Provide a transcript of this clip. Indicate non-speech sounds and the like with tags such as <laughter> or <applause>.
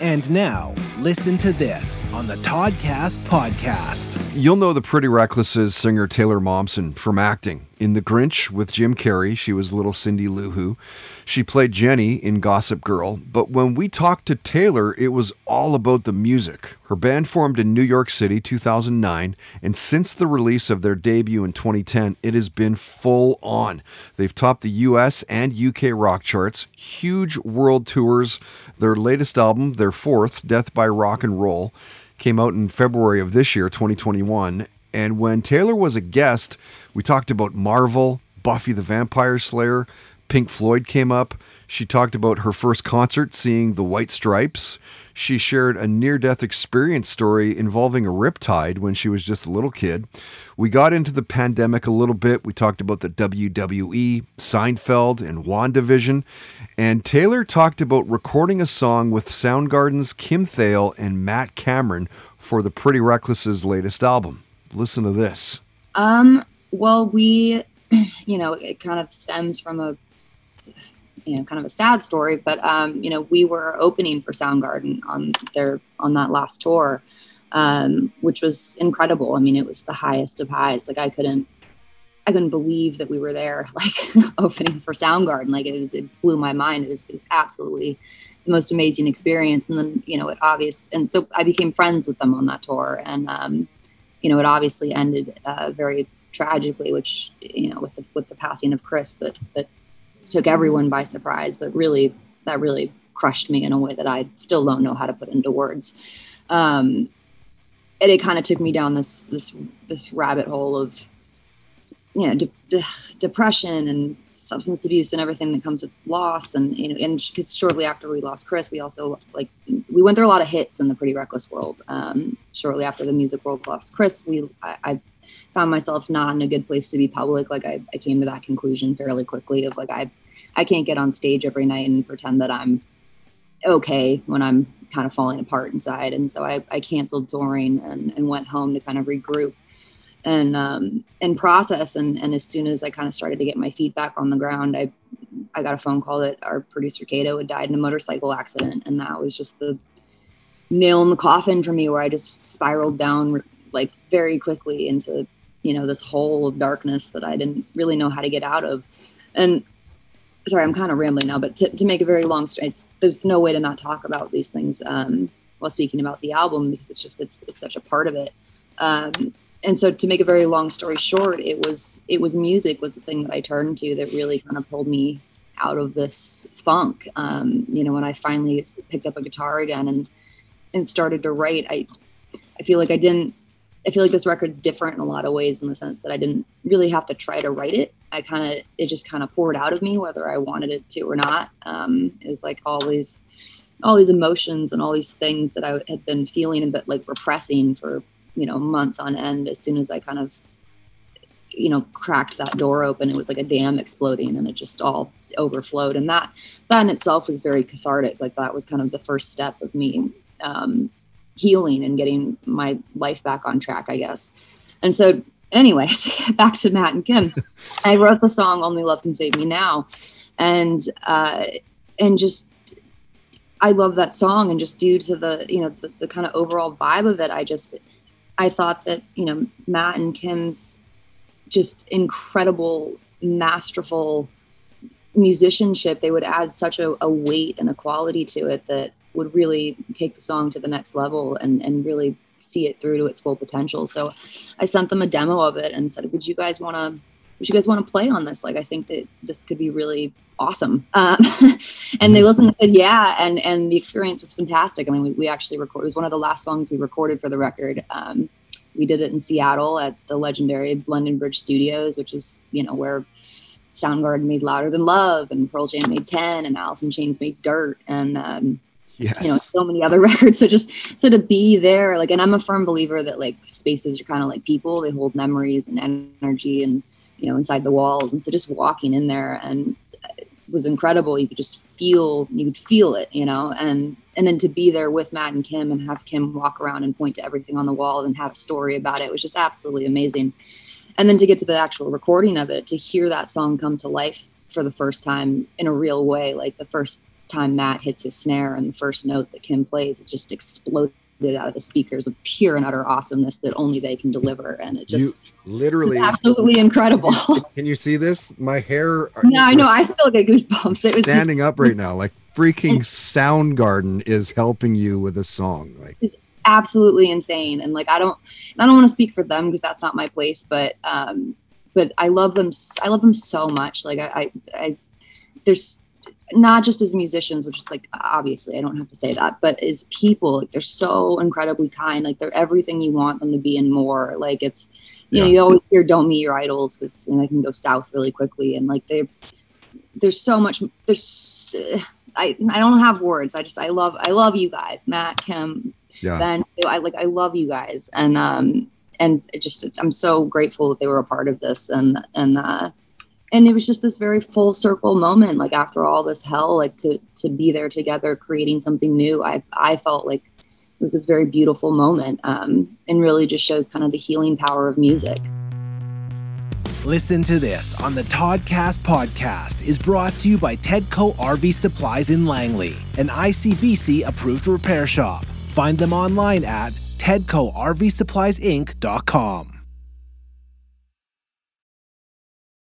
And now, listen to this on the Toddcast podcast. You'll know the Pretty Reckless's singer Taylor Momsen from acting. In The Grinch with Jim Carrey, she was little Cindy Lou Who. She played Jenny in Gossip Girl. But when we talked to Taylor, it was all about the music. Her band formed in New York City 2009, and since the release of their debut in 2010, it has been full on. They've topped the US and UK rock charts, huge world tours. Their latest album, their fourth, Death by Rock and Roll, came out in February of this year, 2021. And when Taylor was a guest, we talked about Marvel, Buffy the Vampire Slayer, Pink Floyd came up. She talked about her first concert, seeing the White Stripes. She shared a near death experience story involving a riptide when she was just a little kid. We got into the pandemic a little bit. We talked about the WWE, Seinfeld, and WandaVision. And Taylor talked about recording a song with Soundgarden's Kim Thayil and Matt Cameron for the Pretty Reckless's latest album. Listen to this. Um, well, we, <clears throat> you know, it kind of stems from a, you know, kind of a sad story, but, um, you know, we were opening for Soundgarden on their, on that last tour, um, which was incredible. I mean, it was the highest of highs. Like I couldn't, I couldn't believe that we were there, <laughs> like <laughs> opening for Soundgarden. Like it was, it blew my mind. It was, it was absolutely the most amazing experience. And then, you know, it obvious. And so I became friends with them on that tour. And, um, you know, it obviously ended uh, very tragically, which you know, with the with the passing of Chris, that that took everyone by surprise. But really, that really crushed me in a way that I still don't know how to put into words. Um, and it kind of took me down this this this rabbit hole of you know de- de- depression and substance abuse and everything that comes with loss and you know and because shortly after we lost chris we also like we went through a lot of hits in the pretty reckless world um, shortly after the music world lost chris. We I, I, found myself not in a good place to be public. Like I, I came to that conclusion fairly quickly of like i i can't get on stage every night and pretend that i'm okay when i'm kind of falling apart inside. And so i, I canceled touring and, and went home to kind of regroup and um, and process. And, and as soon as I kind of started to get my feet back on the ground, I I got a phone call that our producer Kato had died in a motorcycle accident, and that was just the nail in the coffin for me, where I just spiraled down like very quickly into you know this hole of darkness that I didn't really know how to get out of. And sorry, I'm kind of rambling now, but to, to make a very long story, there's no way to not talk about these things um, while speaking about the album because it's just it's it's such a part of it. Um, and so to make a very long story short it was it was music was the thing that i turned to that really kind of pulled me out of this funk. Um, you know when i finally picked up a guitar again and and started to write i i feel like i didn't i feel like this record's different in a lot of ways in the sense that i didn't really have to try to write it. I kind of it just kind of poured out of me whether i wanted it to or not. Um, it was like all these all these emotions and all these things that i had been feeling a bit like repressing for you know months on end as soon as i kind of you know cracked that door open it was like a dam exploding and it just all overflowed. And that that in itself was very cathartic. Like that was kind of the first step of me um, healing and getting my life back on track i guess. And so anyway <laughs> to get back to matt and kim <laughs> i wrote the song only love can save me now. And uh and just i love that song and just due to the you know the, the kind of overall vibe of it i just I thought that, you know, Matt and Kim's just incredible, masterful musicianship, they would add such a, a, weight and a quality to it that would really take the song to the next level and, and really see it through to its full potential. So I sent them a demo of it and said, would you guys want to would you guys want to play on this? Like, I think that this could be really awesome. Um, <laughs> and they listened and said, yeah. And, and the experience was fantastic. I mean, we, we actually recorded, it was one of the last songs we recorded for the record. Um, we did it in Seattle at the legendary London Bridge Studios, which is, you know, where Soundgarden made Louder Than Love and Pearl Jam made 10 and Alice in Chains made Dirt. And, um, Yes. you know so many other <laughs> records. So just so to be there like and i'm a firm believer that like spaces are kind of like people. They hold memories and energy and you know inside the walls. And so just walking in there and it was incredible. You could just feel you could feel it you know? And and then to be there with matt and kim and have kim walk around and point to everything on the wall and have a story about it was just absolutely amazing. And then to get to the actual recording of it to hear that song come to life for the first time in a real way like the first time Matt hits his snare and the first note that Kim plays, it just exploded out of the speakers of pure and utter awesomeness that only they can deliver. And it just you literally absolutely incredible. Can you see this? My hair. No, I know. I still get goosebumps. It was standing up right now. Like freaking <laughs> Soundgarden is helping you with a song. Like it's absolutely insane. And like I don't, I don't want to speak for them because that's not my place. But um, but I love them. I love them so much. Like I, I, I there's not just as musicians, which is like obviously I don't have to say that, but as people, like they're so incredibly kind. Like they're everything you want them to be and more. Like it's you yeah. know, you always hear don't meet your idols because you know, they can go south really quickly. And like they there's so much there's uh, I I don't have words. I just I love I love you guys, Matt, Kim, yeah. Ben. I like I love you guys. And um and just I'm so grateful that they were a part of this and and uh and it was just this very full circle moment like after all this hell like to to be there together creating something new i i felt like it was this very beautiful moment um, and really just shows kind of the healing power of music Listen to this on the Toddcast podcast is brought to you by Tedco RV Supplies in Langley, an ICBC approved repair shop. Find them online at tedcorvsuppliesinc.com.